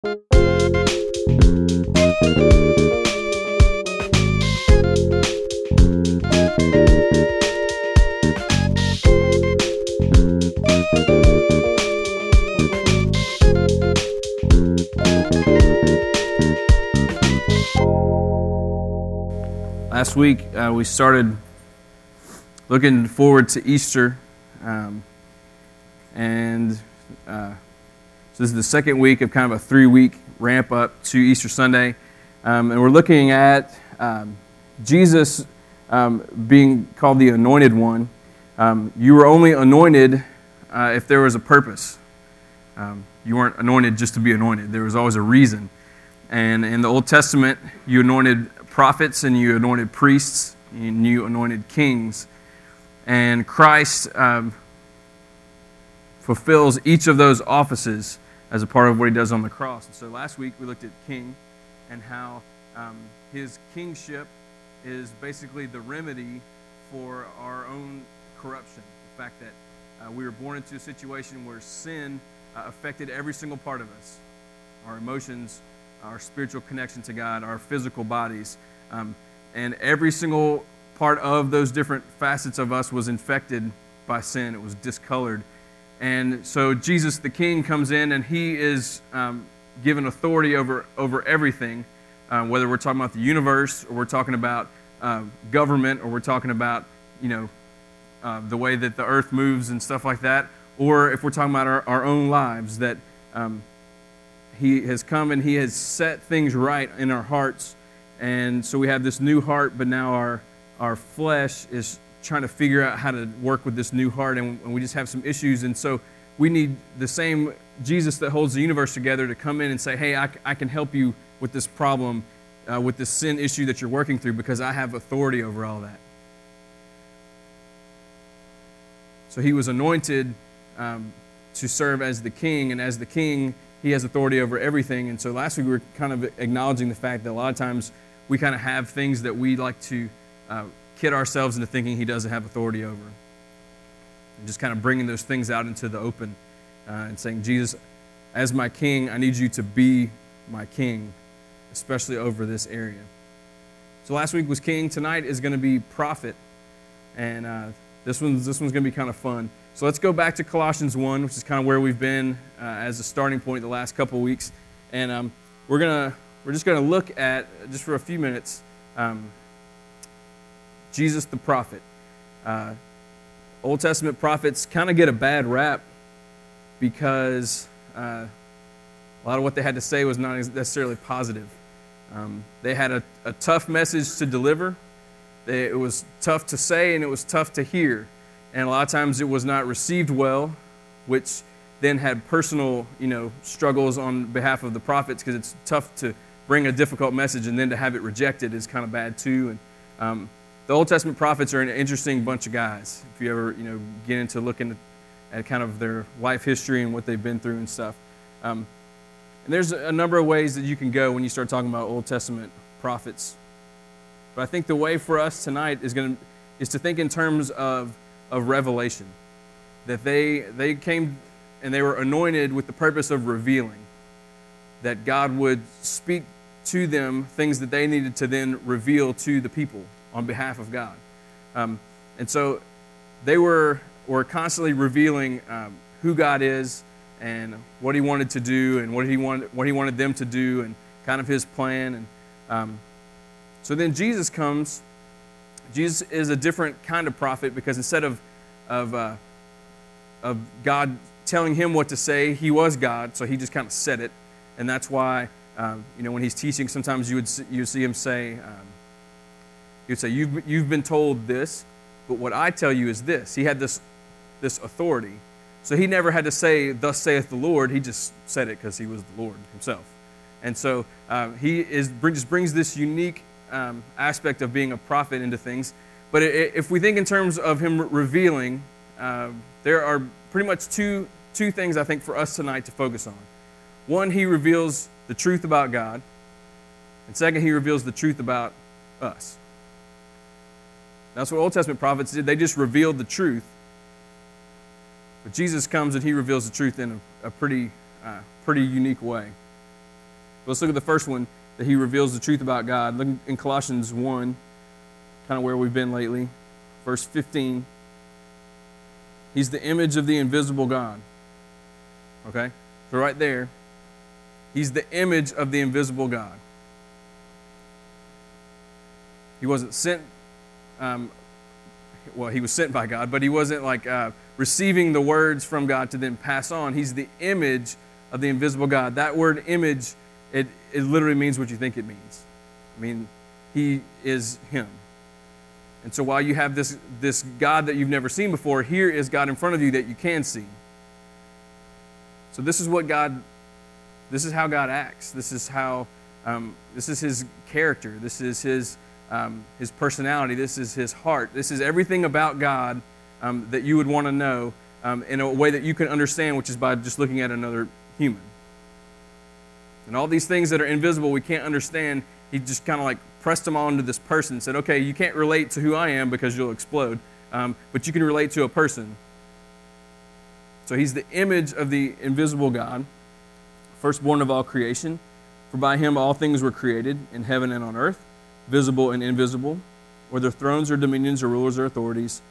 Last week, uh, we started looking forward to Easter. Um, and uh, so this is the second week of kind of a three week ramp up to Easter Sunday. Um, and we're looking at um, Jesus um, being called the Anointed One. Um, you were only anointed uh, if there was a purpose. Um, you weren't anointed just to be anointed, there was always a reason. And in the Old Testament, you anointed prophets and you anointed priests and you anointed kings. And Christ um, fulfills each of those offices as a part of what he does on the cross. And so last week we looked at king and how um, his kingship is basically the remedy for our own corruption. The fact that uh, we were born into a situation where sin uh, affected every single part of us our emotions, our spiritual connection to God, our physical bodies. Um, and every single part of those different facets of us was infected by sin, it was discolored. And so Jesus the King comes in and he is um, given authority over, over everything, uh, whether we're talking about the universe or we're talking about uh, government or we're talking about, you know, uh, the way that the earth moves and stuff like that, or if we're talking about our, our own lives, that um, he has come and he has set things right in our hearts. And so we have this new heart, but now our, our flesh is trying to figure out how to work with this new heart, and, and we just have some issues. And so we need the same Jesus that holds the universe together to come in and say, Hey, I, I can help you with this problem, uh, with this sin issue that you're working through, because I have authority over all that. So he was anointed um, to serve as the king, and as the king, he has authority over everything. And so last week we were kind of acknowledging the fact that a lot of times we kind of have things that we like to uh, kid ourselves into thinking he doesn't have authority over. And just kind of bringing those things out into the open uh, and saying, Jesus, as my king, I need you to be my king, especially over this area. So last week was king. Tonight is going to be prophet. And uh, this one's, this one's going to be kind of fun. So let's go back to Colossians 1, which is kind of where we've been uh, as a starting point the last couple weeks. And um, we're, gonna, we're just going to look at, just for a few minutes, um, Jesus the prophet. Uh, Old Testament prophets kind of get a bad rap because uh, a lot of what they had to say was not necessarily positive. Um, they had a, a, tough message to deliver. They, it was tough to say and it was tough to hear and a lot of times it was not received well, which then had personal, you know, struggles on behalf of the prophets because it's tough to bring a difficult message and then to have it rejected is kind of bad too. And um, the Old Testament prophets are an interesting bunch of guys. If you ever, you know, get into looking at, kind of their life history and what they've been through and stuff. Um, and there's a number of ways that you can go when you start talking about Old Testament prophets. But I think the way for us tonight is going to is to think in terms of of revelation. That they, they came and they were anointed with the purpose of revealing. That God would speak to them things that they needed to then reveal to the people on behalf of God. Um, and so they were, were constantly revealing um, who God is and what He wanted to do and what He wanted, what he wanted them to do and kind of His plan. And um, so then Jesus comes Jesus is a different kind of prophet because instead of, of, uh, of God telling him what to say, he was God, so he just kind of said it. And that's why, um, you know, when he's teaching, sometimes you would, see, you see him say, um, he would say, you've, you've been told this, but what I tell you is this. He had this, this authority. So he never had to say, Thus saith the Lord. He just said it because he was the Lord himself. And so uh, he is, just brings this unique um, aspect of being a prophet into things. But if we think in terms of him revealing, uh, there are pretty much two, two things I think for us tonight to focus on. One, he reveals the truth about God. And second, he reveals the truth about us. That's what Old Testament prophets did. They just revealed the truth. But Jesus comes and he reveals the truth in a, a pretty, uh, pretty unique way. let's look at the first one that he reveals the truth about God. Look in Colossians 1, kind of where we've been lately. Verse 15. He's the image of the invisible God. Okay? So, right there, he's the image of the invisible God. He wasn't sent, um, well, he was sent by God, but he wasn't like uh, receiving the words from God to then pass on. He's the image of the invisible God. That word image, it, it literally means what you think it means. I mean, he is him. And so while you have this, this God that you've never seen before, here is God in front of you that you can see. So this is what God, this is how God acts. This is how, um, this is his character. This is his, um, his personality. This is his heart. This is everything about God um, that you would want to know um, in a way that you can understand, which is by just looking at another human. And all these things that are invisible, we can't understand. He just kind of like pressed them onto this person said, okay, you can't relate to who I am because you'll explode, um, but you can relate to a person. So he's the image of the invisible God, firstborn of all creation. For by him all things were created in heaven and on earth, visible and invisible, whether thrones or dominions or rulers or authorities.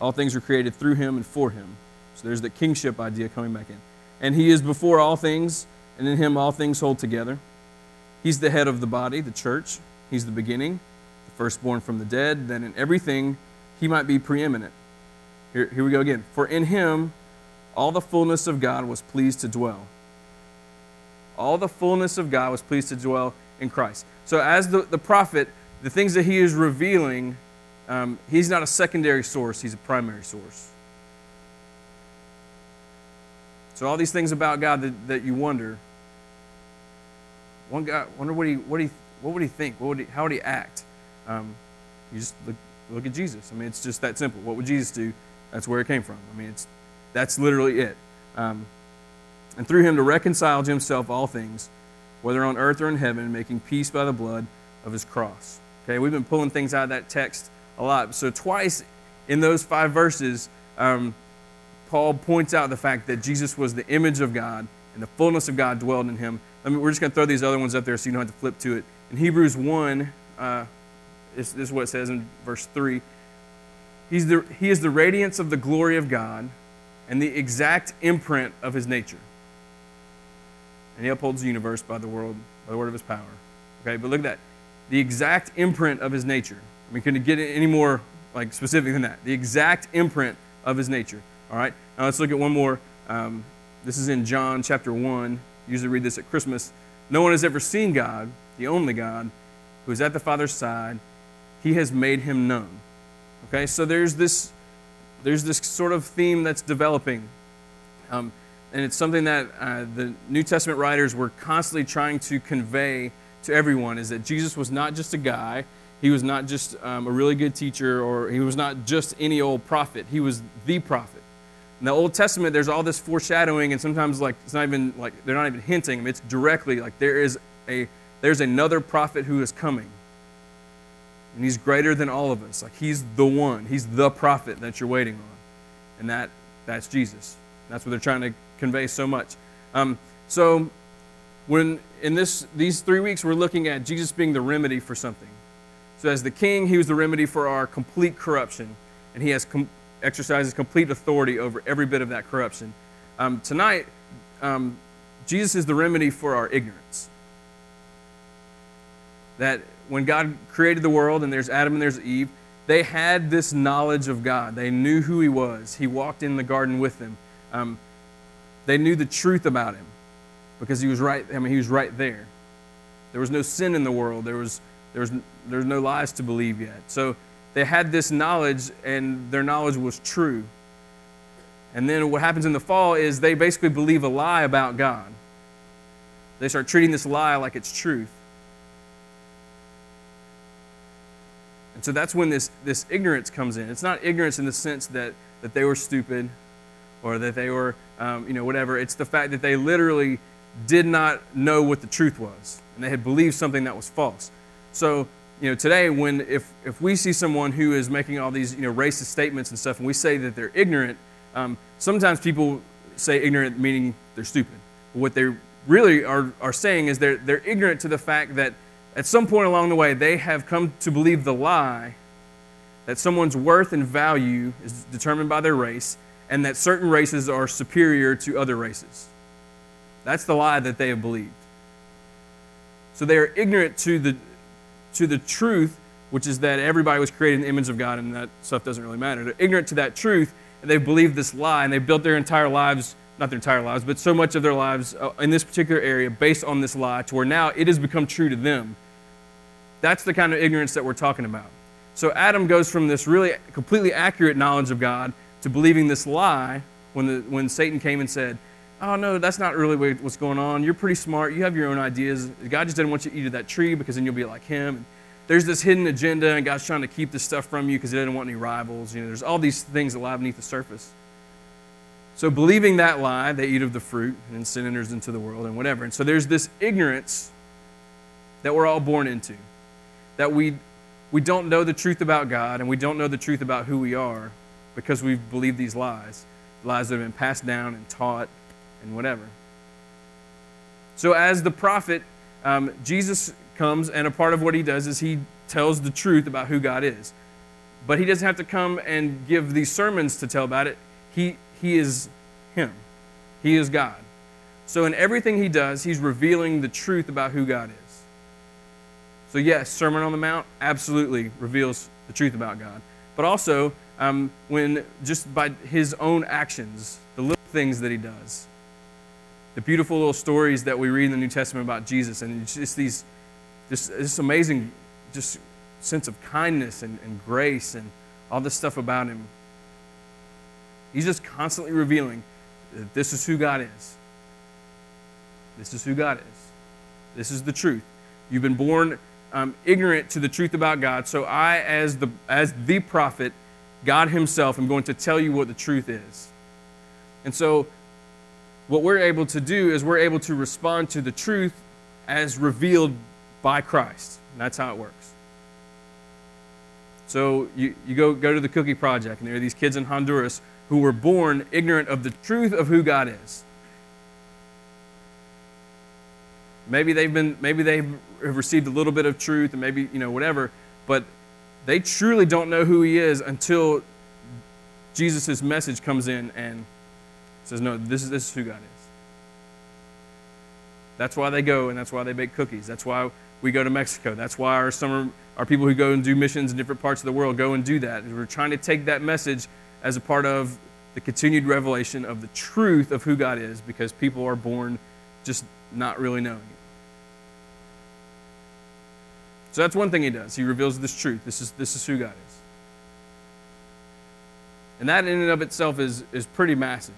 All things were created through him and for him. So there's the kingship idea coming back in. And he is before all things, and in him all things hold together. He's the head of the body, the church. He's the beginning, the firstborn from the dead, that in everything he might be preeminent. Here, here we go again. For in him all the fullness of God was pleased to dwell. All the fullness of God was pleased to dwell in Christ. So, as the, the prophet, the things that he is revealing, um, he's not a secondary source, he's a primary source. So, all these things about God that, that you wonder, one guy, wonder what he, what he, what would he think? What would he, how would he act? Um, you just look, look at Jesus. I mean, it's just that simple. What would Jesus do? That's where it came from. I mean, it's that's literally it. Um, and through him to reconcile to himself all things, whether on earth or in heaven, making peace by the blood of his cross. Okay, we've been pulling things out of that text a lot. So, twice in those five verses, um, Paul points out the fact that Jesus was the image of God and the fullness of God dwelled in him. I mean, we're just going to throw these other ones up there so you don't have to flip to it. In Hebrews 1, uh, this, this is what it says in verse 3 He's the, He is the radiance of the glory of God and the exact imprint of his nature. And he upholds the universe by the world, by the word of his power. Okay, but look at that. The exact imprint of his nature. I mean, can you get any more like specific than that? The exact imprint of his nature. All right. Now let's look at one more. Um, this is in John chapter one. Usually read this at Christmas. No one has ever seen God, the only God, who is at the Father's side. He has made him known. Okay, so there's this there's this sort of theme that's developing. Um, and it's something that uh, the New Testament writers were constantly trying to convey to everyone is that Jesus was not just a guy, he was not just um, a really good teacher, or he was not just any old prophet. He was the prophet. In the Old Testament, there's all this foreshadowing, and sometimes like it's not even like they're not even hinting. It's directly like there is a there's another prophet who is coming and he's greater than all of us. Like he's the one. He's the prophet that you're waiting on. And that that's Jesus. That's what they're trying to convey so much. Um, so when in this these three weeks we're looking at Jesus being the remedy for something. So as the king, he was the remedy for our complete corruption, and he has com- exercises complete authority over every bit of that corruption. Um, tonight, um, Jesus is the remedy for our ignorance. That when God created the world and there's Adam and there's Eve, they had this knowledge of God. They knew who He was. He walked in the garden with them. Um, they knew the truth about Him because He was right. I mean, He was right there. There was no sin in the world. There was there was there was no lies to believe yet. So they had this knowledge, and their knowledge was true. And then what happens in the fall is they basically believe a lie about God. They start treating this lie like it's truth. And so that's when this, this ignorance comes in. It's not ignorance in the sense that, that they were stupid or that they were, um, you know, whatever. It's the fact that they literally did not know what the truth was and they had believed something that was false. So, you know, today when if, if we see someone who is making all these, you know, racist statements and stuff and we say that they're ignorant, um, sometimes people say ignorant meaning they're stupid. What they're really are, are saying is they're, they're ignorant to the fact that at some point along the way they have come to believe the lie that someone's worth and value is determined by their race and that certain races are superior to other races. That's the lie that they have believed. So they are ignorant to the, to the truth, which is that everybody was created in the image of God and that stuff doesn't really matter. They're ignorant to that truth and they've believed this lie and they've built their entire lives, not their entire lives, but so much of their lives uh, in this particular area based on this lie to where now it has become true to them. That's the kind of ignorance that we're talking about. So Adam goes from this really completely accurate knowledge of God to believing this lie when, the, when Satan came and said, Oh, no, that's not really what's going on. You're pretty smart. You have your own ideas. God just didn't want you to eat of that tree because then you'll be like him. There's this hidden agenda, and God's trying to keep this stuff from you because He doesn't want any rivals. You know, there's all these things that lie beneath the surface. So, believing that lie, they eat of the fruit, and sin enters into the world, and whatever. And so, there's this ignorance that we're all born into, that we we don't know the truth about God, and we don't know the truth about who we are because we've believed these lies, lies that have been passed down and taught and whatever. So, as the prophet, um, Jesus comes, and a part of what he does is he tells the truth about who God is. But he doesn't have to come and give these sermons to tell about it. He, he is Him, He is God. So, in everything he does, he's revealing the truth about who God is. So, yes, Sermon on the Mount absolutely reveals the truth about God. But also, um, when just by his own actions, the little things that he does, the beautiful little stories that we read in the New Testament about Jesus, and just these, just this amazing, just sense of kindness and, and grace and all this stuff about him. He's just constantly revealing that this is who God is. This is who God is. This is the truth. You've been born um, ignorant to the truth about God. So I, as the, as the prophet, God Himself, am going to tell you what the truth is. And so what we're able to do is we're able to respond to the truth as revealed by Christ. And that's how it works. So you, you go, go to the Cookie Project, and there are these kids in Honduras who were born ignorant of the truth of who God is. Maybe they've been, maybe they have received a little bit of truth, and maybe you know whatever, but they truly don't know who He is until Jesus' message comes in and says, "No, this is this is who God is." That's why they go, and that's why they bake cookies. That's why we go to Mexico. That's why our summer, our people who go and do missions in different parts of the world go and do that. We're trying to take that message as a part of the continued revelation of the truth of who God is, because people are born just not really knowing it. So that's one thing he does. He reveals this truth. This is, this is who God is. And that in and of itself is, is pretty massive.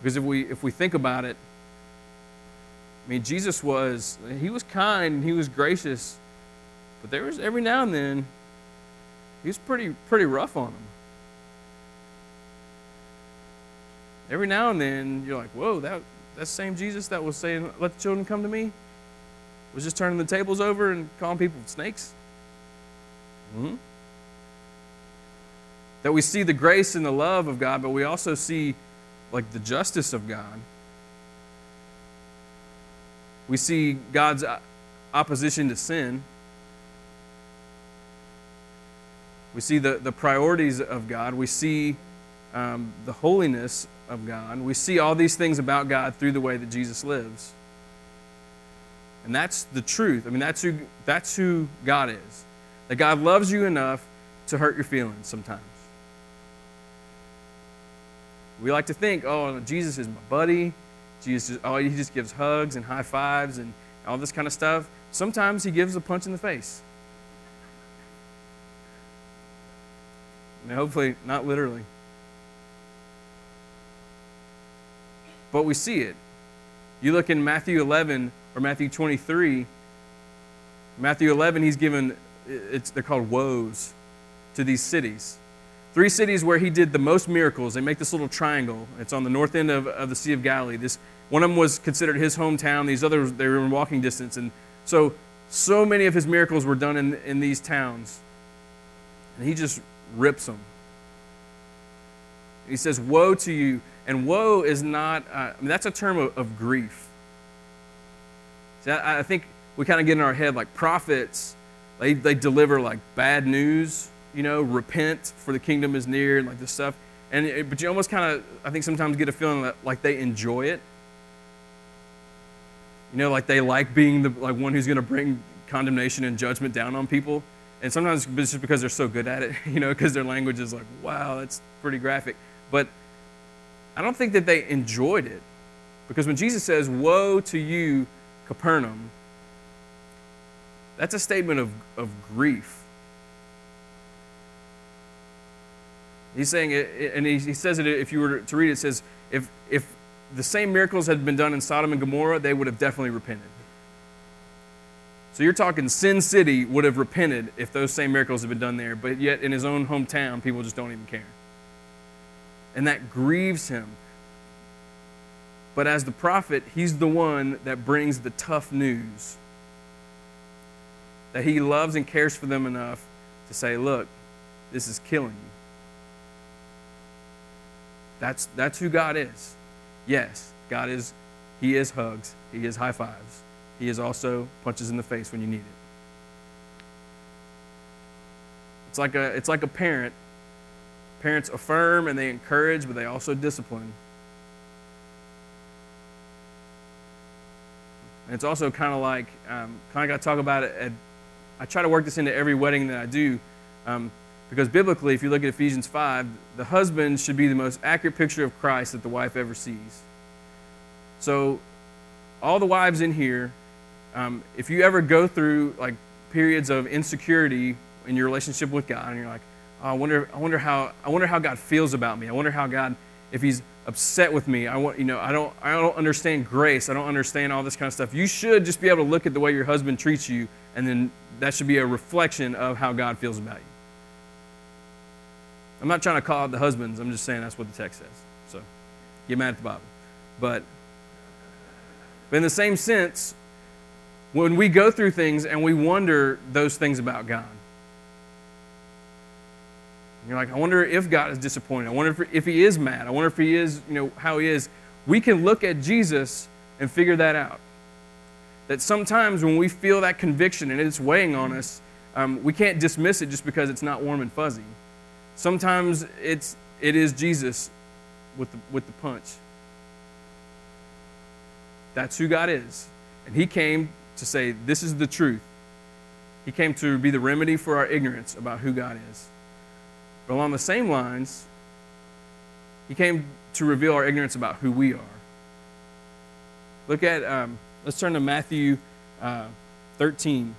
Because if we, if we think about it, I mean, Jesus was, he was kind, and he was gracious, but there was every now and then, he was pretty, pretty rough on them. Every now and then, you're like, whoa, that, that same Jesus that was saying, let the children come to me, was just turning the tables over and calling people snakes? Mm-hmm. That we see the grace and the love of God, but we also see like the justice of God. We see God's opposition to sin. We see the, the priorities of God. We see um, the holiness of God. We see all these things about God through the way that Jesus lives. And that's the truth. I mean, that's who, that's who God is. That God loves you enough to hurt your feelings sometimes. We like to think, oh, Jesus is my buddy. Jesus, oh, he just gives hugs and high fives and all this kind of stuff. Sometimes he gives a punch in the face. Mean, hopefully, not literally. But we see it. You look in Matthew 11, or Matthew 23, Matthew 11, he's given, they're called woes to these cities. Three cities where he did the most miracles. They make this little triangle. It's on the north end of, of the Sea of Galilee. This, one of them was considered his hometown. These others, they were in walking distance. And so, so many of his miracles were done in, in these towns. And he just rips them. He says, Woe to you. And woe is not, uh, I mean, that's a term of, of grief. See, I, I think we kind of get in our head like prophets, they, they deliver like bad news, you know, repent for the kingdom is near and like this stuff. And it, but you almost kind of, I think sometimes get a feeling that like they enjoy it. You know, like they like being the like one who's going to bring condemnation and judgment down on people. And sometimes it's just because they're so good at it, you know, because their language is like, wow, that's pretty graphic. But I don't think that they enjoyed it. Because when Jesus says, Woe to you, Capernaum, that's a statement of, of grief. He's saying and he, says it, if you were to read it, it says, if, if the same miracles had been done in Sodom and Gomorrah, they would have definitely repented. So you're talking Sin City would have repented if those same miracles had been done there, but yet in his own hometown, people just don't even care. And that grieves him. But as the prophet, he's the one that brings the tough news. That he loves and cares for them enough to say, look, this is killing you. That's, that's who God is. Yes, God is, He is hugs, He is high fives. He is also punches in the face when you need it. It's like a, it's like a parent. Parents affirm and they encourage, but they also discipline. And it's also kind of like, um, kind of got to talk about it. At, I try to work this into every wedding that I do. Um, because biblically, if you look at Ephesians 5, the husband should be the most accurate picture of Christ that the wife ever sees. So, all the wives in here, um, if you ever go through like periods of insecurity in your relationship with God, and you're like, oh, I wonder, I wonder how, I wonder how God feels about me. I wonder how God, if He's upset with me. I want, you know, I don't, I don't understand grace. I don't understand all this kind of stuff. You should just be able to look at the way your husband treats you, and then that should be a reflection of how God feels about you. I'm not trying to call out the husbands. I'm just saying that's what the text says. So get mad at the Bible. But, but in the same sense, when we go through things and we wonder those things about God, you're like, I wonder if God is disappointed. I wonder if, if he is mad. I wonder if he is, you know, how he is. We can look at Jesus and figure that out. That sometimes when we feel that conviction and it's weighing on us, um, we can't dismiss it just because it's not warm and fuzzy. Sometimes it's, it is Jesus with the, with the punch. That's who God is. And He came to say, This is the truth. He came to be the remedy for our ignorance about who God is. But along the same lines, He came to reveal our ignorance about who we are. Look at, um, let's turn to Matthew uh, 13.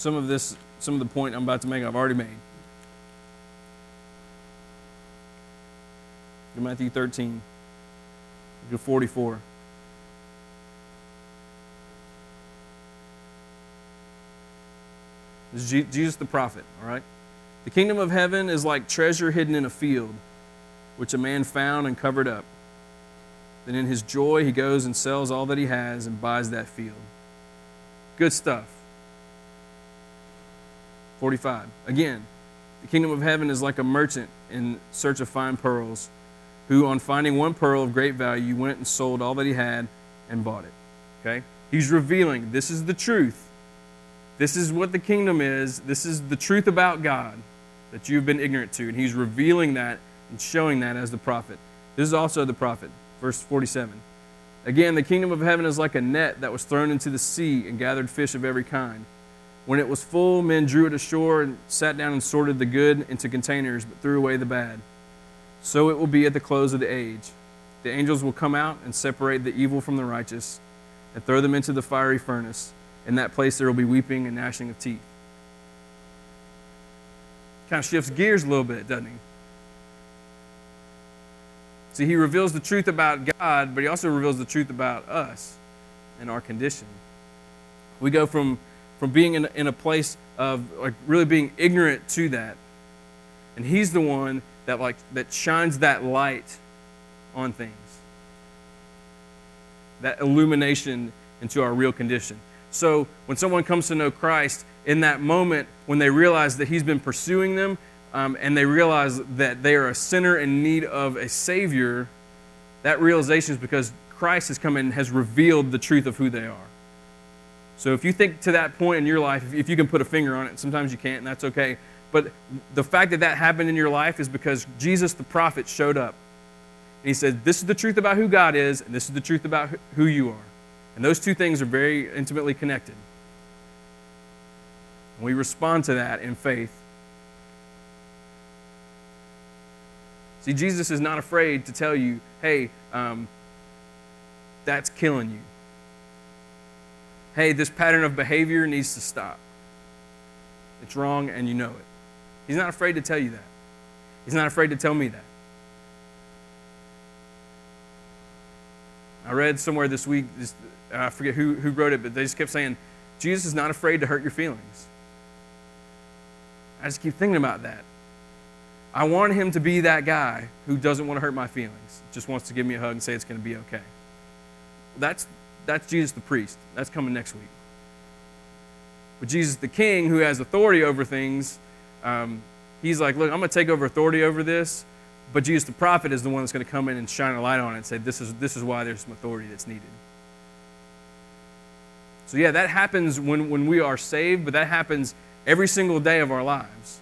Some of this, some of the point I'm about to make, I've already made. Matthew 13, to 44. This is Jesus the prophet, all right? The kingdom of heaven is like treasure hidden in a field, which a man found and covered up. Then in his joy, he goes and sells all that he has and buys that field. Good stuff. 45. Again, the kingdom of heaven is like a merchant in search of fine pearls, who, on finding one pearl of great value, went and sold all that he had and bought it. Okay? He's revealing this is the truth. This is what the kingdom is. This is the truth about God that you've been ignorant to. And he's revealing that and showing that as the prophet. This is also the prophet. Verse 47. Again, the kingdom of heaven is like a net that was thrown into the sea and gathered fish of every kind. When it was full, men drew it ashore and sat down and sorted the good into containers, but threw away the bad. So it will be at the close of the age. The angels will come out and separate the evil from the righteous and throw them into the fiery furnace. In that place there will be weeping and gnashing of teeth. Kind of shifts gears a little bit, doesn't he? See, he reveals the truth about God, but he also reveals the truth about us and our condition. We go from from being in, in a place of like really being ignorant to that. And he's the one that like that shines that light on things. That illumination into our real condition. So when someone comes to know Christ, in that moment, when they realize that He's been pursuing them um, and they realize that they are a sinner in need of a Savior, that realization is because Christ has come and has revealed the truth of who they are. So if you think to that point in your life, if you can put a finger on it, sometimes you can't, and that's okay. But the fact that that happened in your life is because Jesus the prophet showed up. And he said, This is the truth about who God is, and this is the truth about who you are. And those two things are very intimately connected. And we respond to that in faith. See, Jesus is not afraid to tell you, hey, um, that's killing you. Hey, this pattern of behavior needs to stop. It's wrong and you know it. He's not afraid to tell you that. He's not afraid to tell me that. I read somewhere this week, this, I forget who, who wrote it, but they just kept saying, Jesus is not afraid to hurt your feelings. I just keep thinking about that. I want him to be that guy who doesn't want to hurt my feelings, just wants to give me a hug and say it's going to be okay. That's, that's Jesus the priest. That's coming next week. But Jesus the king, who has authority over things, um, he's like, look, I'm going to take over authority over this. But Jesus the prophet is the one that's going to come in and shine a light on it and say, this is, this is why there's some authority that's needed. So, yeah, that happens when, when we are saved, but that happens every single day of our lives.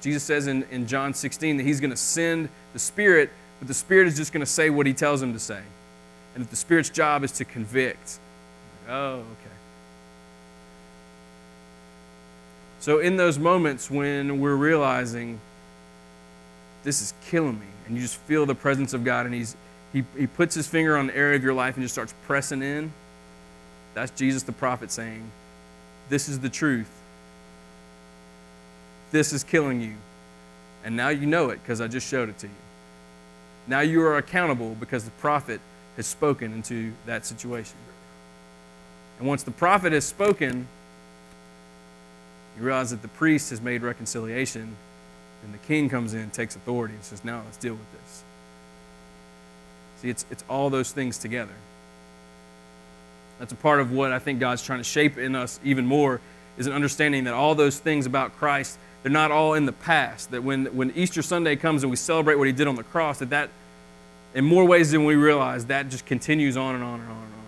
Jesus says in, in John 16 that he's going to send the Spirit, but the Spirit is just going to say what he tells him to say. And if the Spirit's job is to convict. oh, okay. So, in those moments when we're realizing this is killing me, and you just feel the presence of God, and he's, he, he puts his finger on the area of your life and just starts pressing in that's Jesus the prophet saying, This is the truth. This is killing you. And now you know it because I just showed it to you. Now you are accountable because the prophet has spoken into that situation. And once the prophet has spoken, you realize that the priest has made reconciliation, and the king comes in, takes authority, and says, Now let's deal with this. See, it's, it's all those things together. That's a part of what I think God's trying to shape in us even more is an understanding that all those things about Christ, they're not all in the past. That when, when Easter Sunday comes and we celebrate what he did on the cross, that that, in more ways than we realize, that just continues on and on and on and on.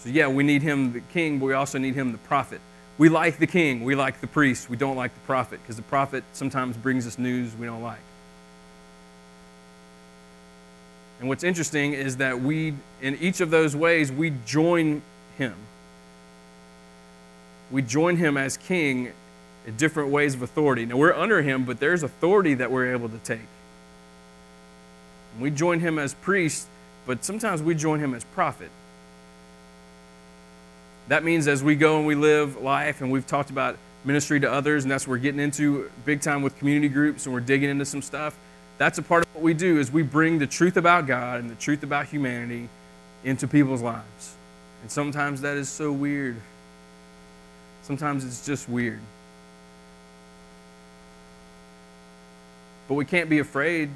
So yeah, we need him the king, but we also need him the prophet. We like the king, we like the priest, we don't like the prophet, because the prophet sometimes brings us news we don't like. And what's interesting is that we, in each of those ways, we join him. We join him as king in different ways of authority. Now, we're under him, but there's authority that we're able to take. We join him as priest, but sometimes we join him as prophet. That means as we go and we live life, and we've talked about ministry to others, and that's what we're getting into big time with community groups, and we're digging into some stuff that's a part of what we do is we bring the truth about God and the truth about humanity into people's lives. And sometimes that is so weird. Sometimes it's just weird. But we can't be afraid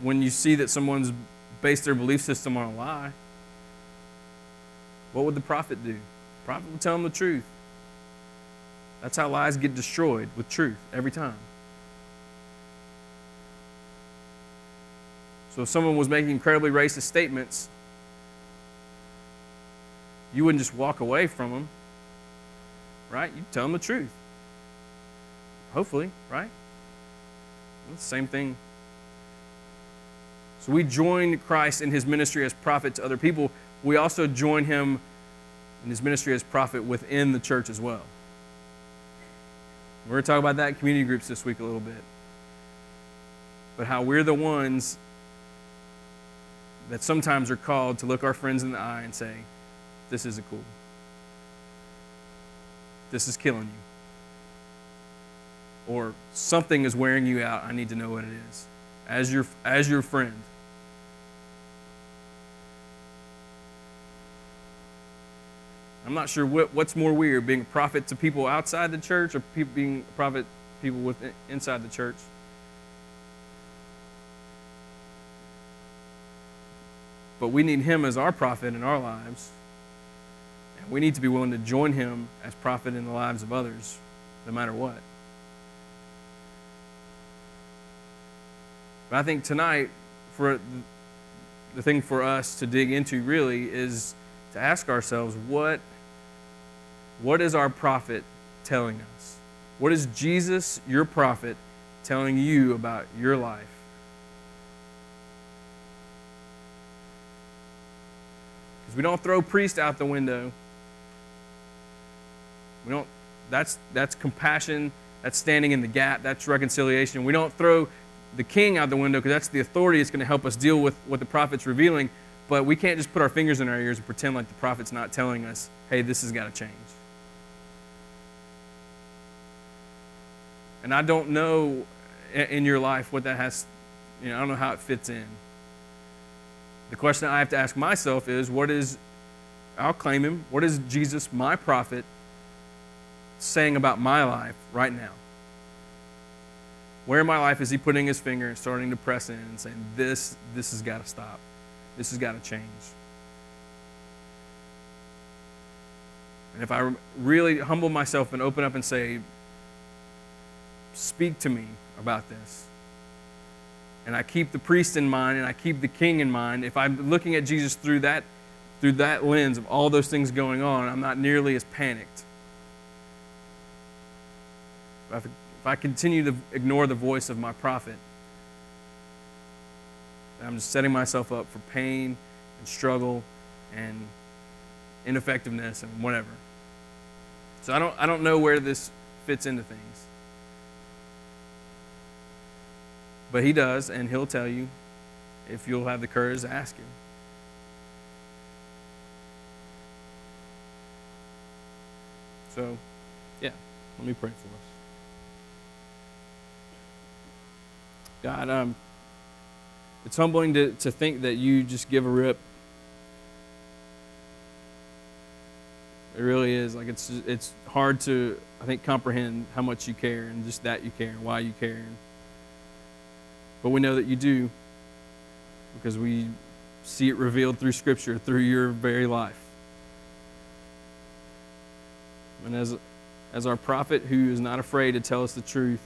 when you see that someone's based their belief system on a lie. What would the prophet do? The prophet would tell them the truth. That's how lies get destroyed with truth every time. So if someone was making incredibly racist statements, you wouldn't just walk away from them, right? You'd tell them the truth. Hopefully, right? Same thing. So we join Christ in his ministry as prophet to other people. We also join him in his ministry as prophet within the church as well. We're going to talk about that in community groups this week a little bit. But how we're the ones that sometimes are called to look our friends in the eye and say, This isn't cool. This is killing you. Or something is wearing you out. I need to know what it is. As your, as your friend. I'm not sure what, what's more weird, being a prophet to people outside the church or being a prophet people with, inside the church. but we need him as our prophet in our lives. And we need to be willing to join him as prophet in the lives of others, no matter what. But I think tonight, for the thing for us to dig into really is to ask ourselves what, what is our prophet telling us? What is Jesus, your prophet, telling you about your life? Because we don't throw priest out the window. We don't that's that's compassion, that's standing in the gap, that's reconciliation. We don't throw the king out the window because that's the authority that's going to help us deal with what the prophet's revealing. But we can't just put our fingers in our ears and pretend like the prophet's not telling us, hey, this has got to change. And I don't know in your life what that has, you know, I don't know how it fits in. The question I have to ask myself is what is, I'll claim him, what is Jesus, my prophet, saying about my life right now? Where in my life is he putting his finger and starting to press in and saying, This, this has got to stop. This has got to change. And if I really humble myself and open up and say, Speak to me about this, and I keep the priest in mind and I keep the king in mind, if I'm looking at Jesus through that, through that lens of all those things going on, I'm not nearly as panicked. If I continue to ignore the voice of my prophet, I'm just setting myself up for pain and struggle and ineffectiveness and whatever. So I don't, I don't know where this fits into things. But he does, and he'll tell you if you'll have the courage to ask him. So, yeah, let me pray for us. God, um, it's humbling to, to think that you just give a rip. It really is. Like it's it's hard to I think comprehend how much you care and just that you care and why you care. But we know that you do because we see it revealed through Scripture, through your very life. And as as our prophet who is not afraid to tell us the truth,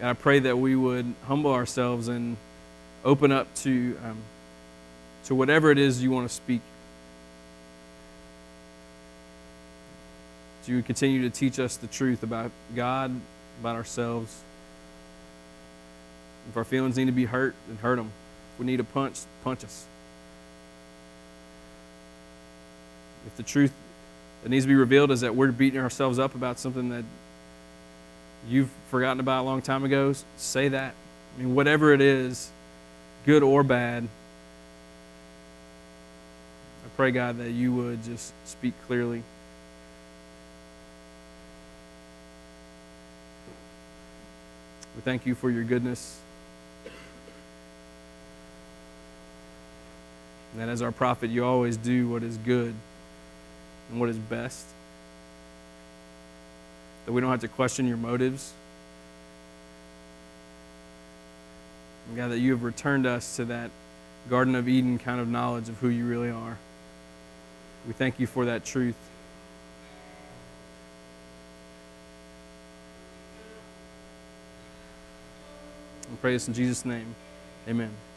I pray that we would humble ourselves and open up to, um, to whatever it is you want to speak. That you would continue to teach us the truth about God, about ourselves. If our feelings need to be hurt, then hurt them. If we need a punch, punch us. If the truth that needs to be revealed is that we're beating ourselves up about something that you've forgotten about a long time ago, say that. I mean, whatever it is, good or bad, I pray, God, that you would just speak clearly. We thank you for your goodness. And that as our prophet, you always do what is good and what is best that we don't have to question your motives. And God, that you have returned us to that Garden of Eden kind of knowledge of who you really are. We thank you for that truth. We pray this in Jesus' name. Amen.